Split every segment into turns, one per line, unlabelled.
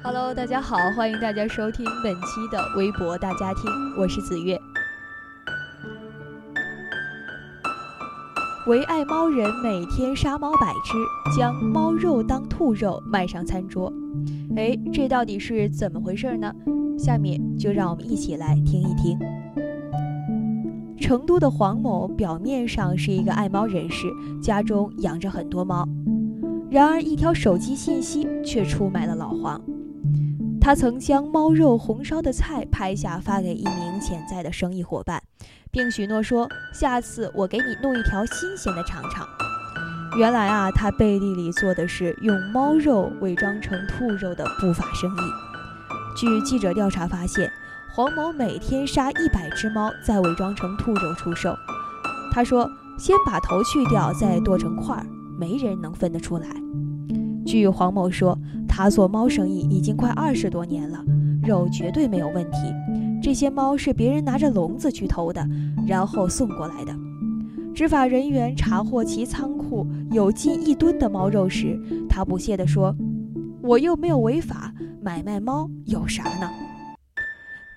Hello，大家好，欢迎大家收听本期的微博大家庭，我是子月。唯爱猫人每天杀猫百只，将猫肉当兔肉卖上餐桌。哎，这到底是怎么回事呢？下面就让我们一起来听一听。成都的黄某表面上是一个爱猫人士，家中养着很多猫，然而一条手机信息却出卖了老黄。他曾将猫肉红烧的菜拍下发给一名潜在的生意伙伴，并许诺说：“下次我给你弄一条新鲜的尝尝。”原来啊，他背地里做的是用猫肉伪装成兔肉的不法生意。据记者调查发现，黄某每天杀一百只猫，再伪装成兔肉出售。他说：“先把头去掉，再剁成块儿，没人能分得出来。”据黄某说。他做猫生意已经快二十多年了，肉绝对没有问题。这些猫是别人拿着笼子去偷的，然后送过来的。执法人员查获其仓库有近一吨的猫肉时，他不屑地说：“我又没有违法，买卖猫有啥呢？”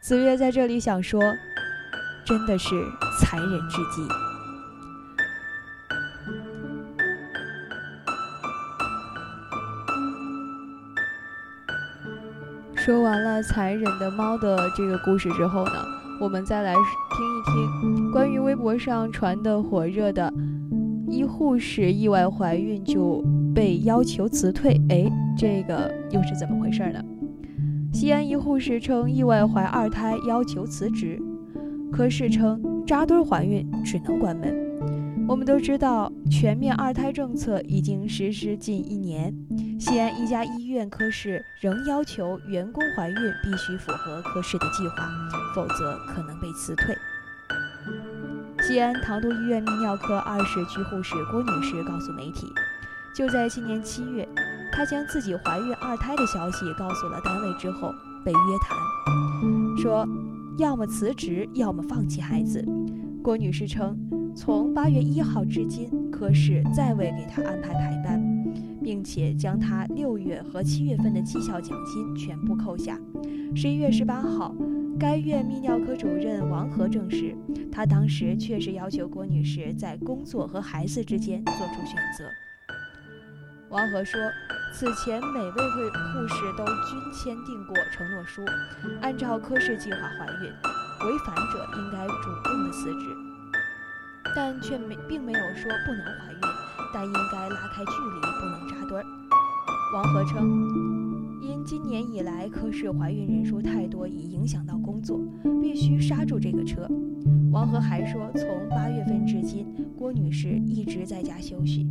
子月在这里想说，真的是残忍至极。说完了残忍的猫的这个故事之后呢，我们再来听一听关于微博上传的火热的一护士意外怀孕就被要求辞退。哎，这个又是怎么回事呢？西安一护士称意外怀二胎要求辞职，科室称扎堆怀孕只能关门。我们都知道，全面二胎政策已经实施近一年，西安一家医院科室仍要求员工怀孕必须符合科室的计划，否则可能被辞退。西安唐都医院泌尿科二室居护士郭女士告诉媒体，就在今年七月，她将自己怀孕二胎的消息告诉了单位之后，被约谈，说要么辞职，要么放弃孩子。郭女士称。从八月一号至今，科室再未给他安排排班，并且将他六月和七月份的绩效奖金全部扣下。十一月十八号，该院泌尿科主任王和证实，他当时确实要求郭女士在工作和孩子之间做出选择。王和说，此前每位会护士都均签订过承诺书，按照科室计划怀孕，违反者应该主动的辞职。但却没并没有说不能怀孕，但应该拉开距离，不能扎堆儿。王和称，因今年以来科室怀孕人数太多，已影响到工作，必须刹住这个车。王和还说，从八月份至今，郭女士一直在家休息，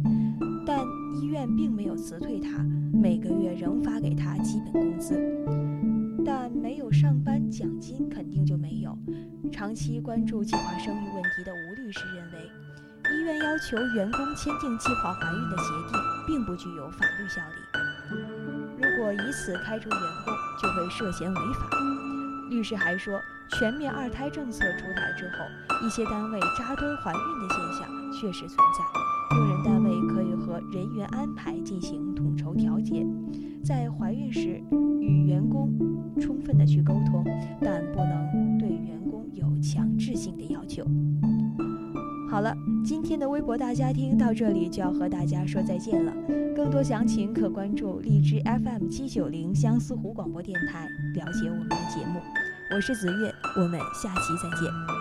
但医院并没有辞退她，每个月仍发给她基本工资。但没有上班奖金，肯定就没有。长期关注计划生育问题的吴律师认为，医院要求员工签订计划怀孕的协定，并不具有法律效力。如果以此开除员工，就会涉嫌违法。律师还说，全面二胎政策出台之后，一些单位扎堆怀孕的现象确实存在，用人单位可以和人员安排进行统筹调节，在怀孕时与员工充分的去沟通，但不能对员工有强制性的要求。好了，今天的微博大家庭到这里就要和大家说再见了。更多详情可关注荔枝 FM 七九零相思湖广播电台，了解我们的节目。我是子月，我们下期再见。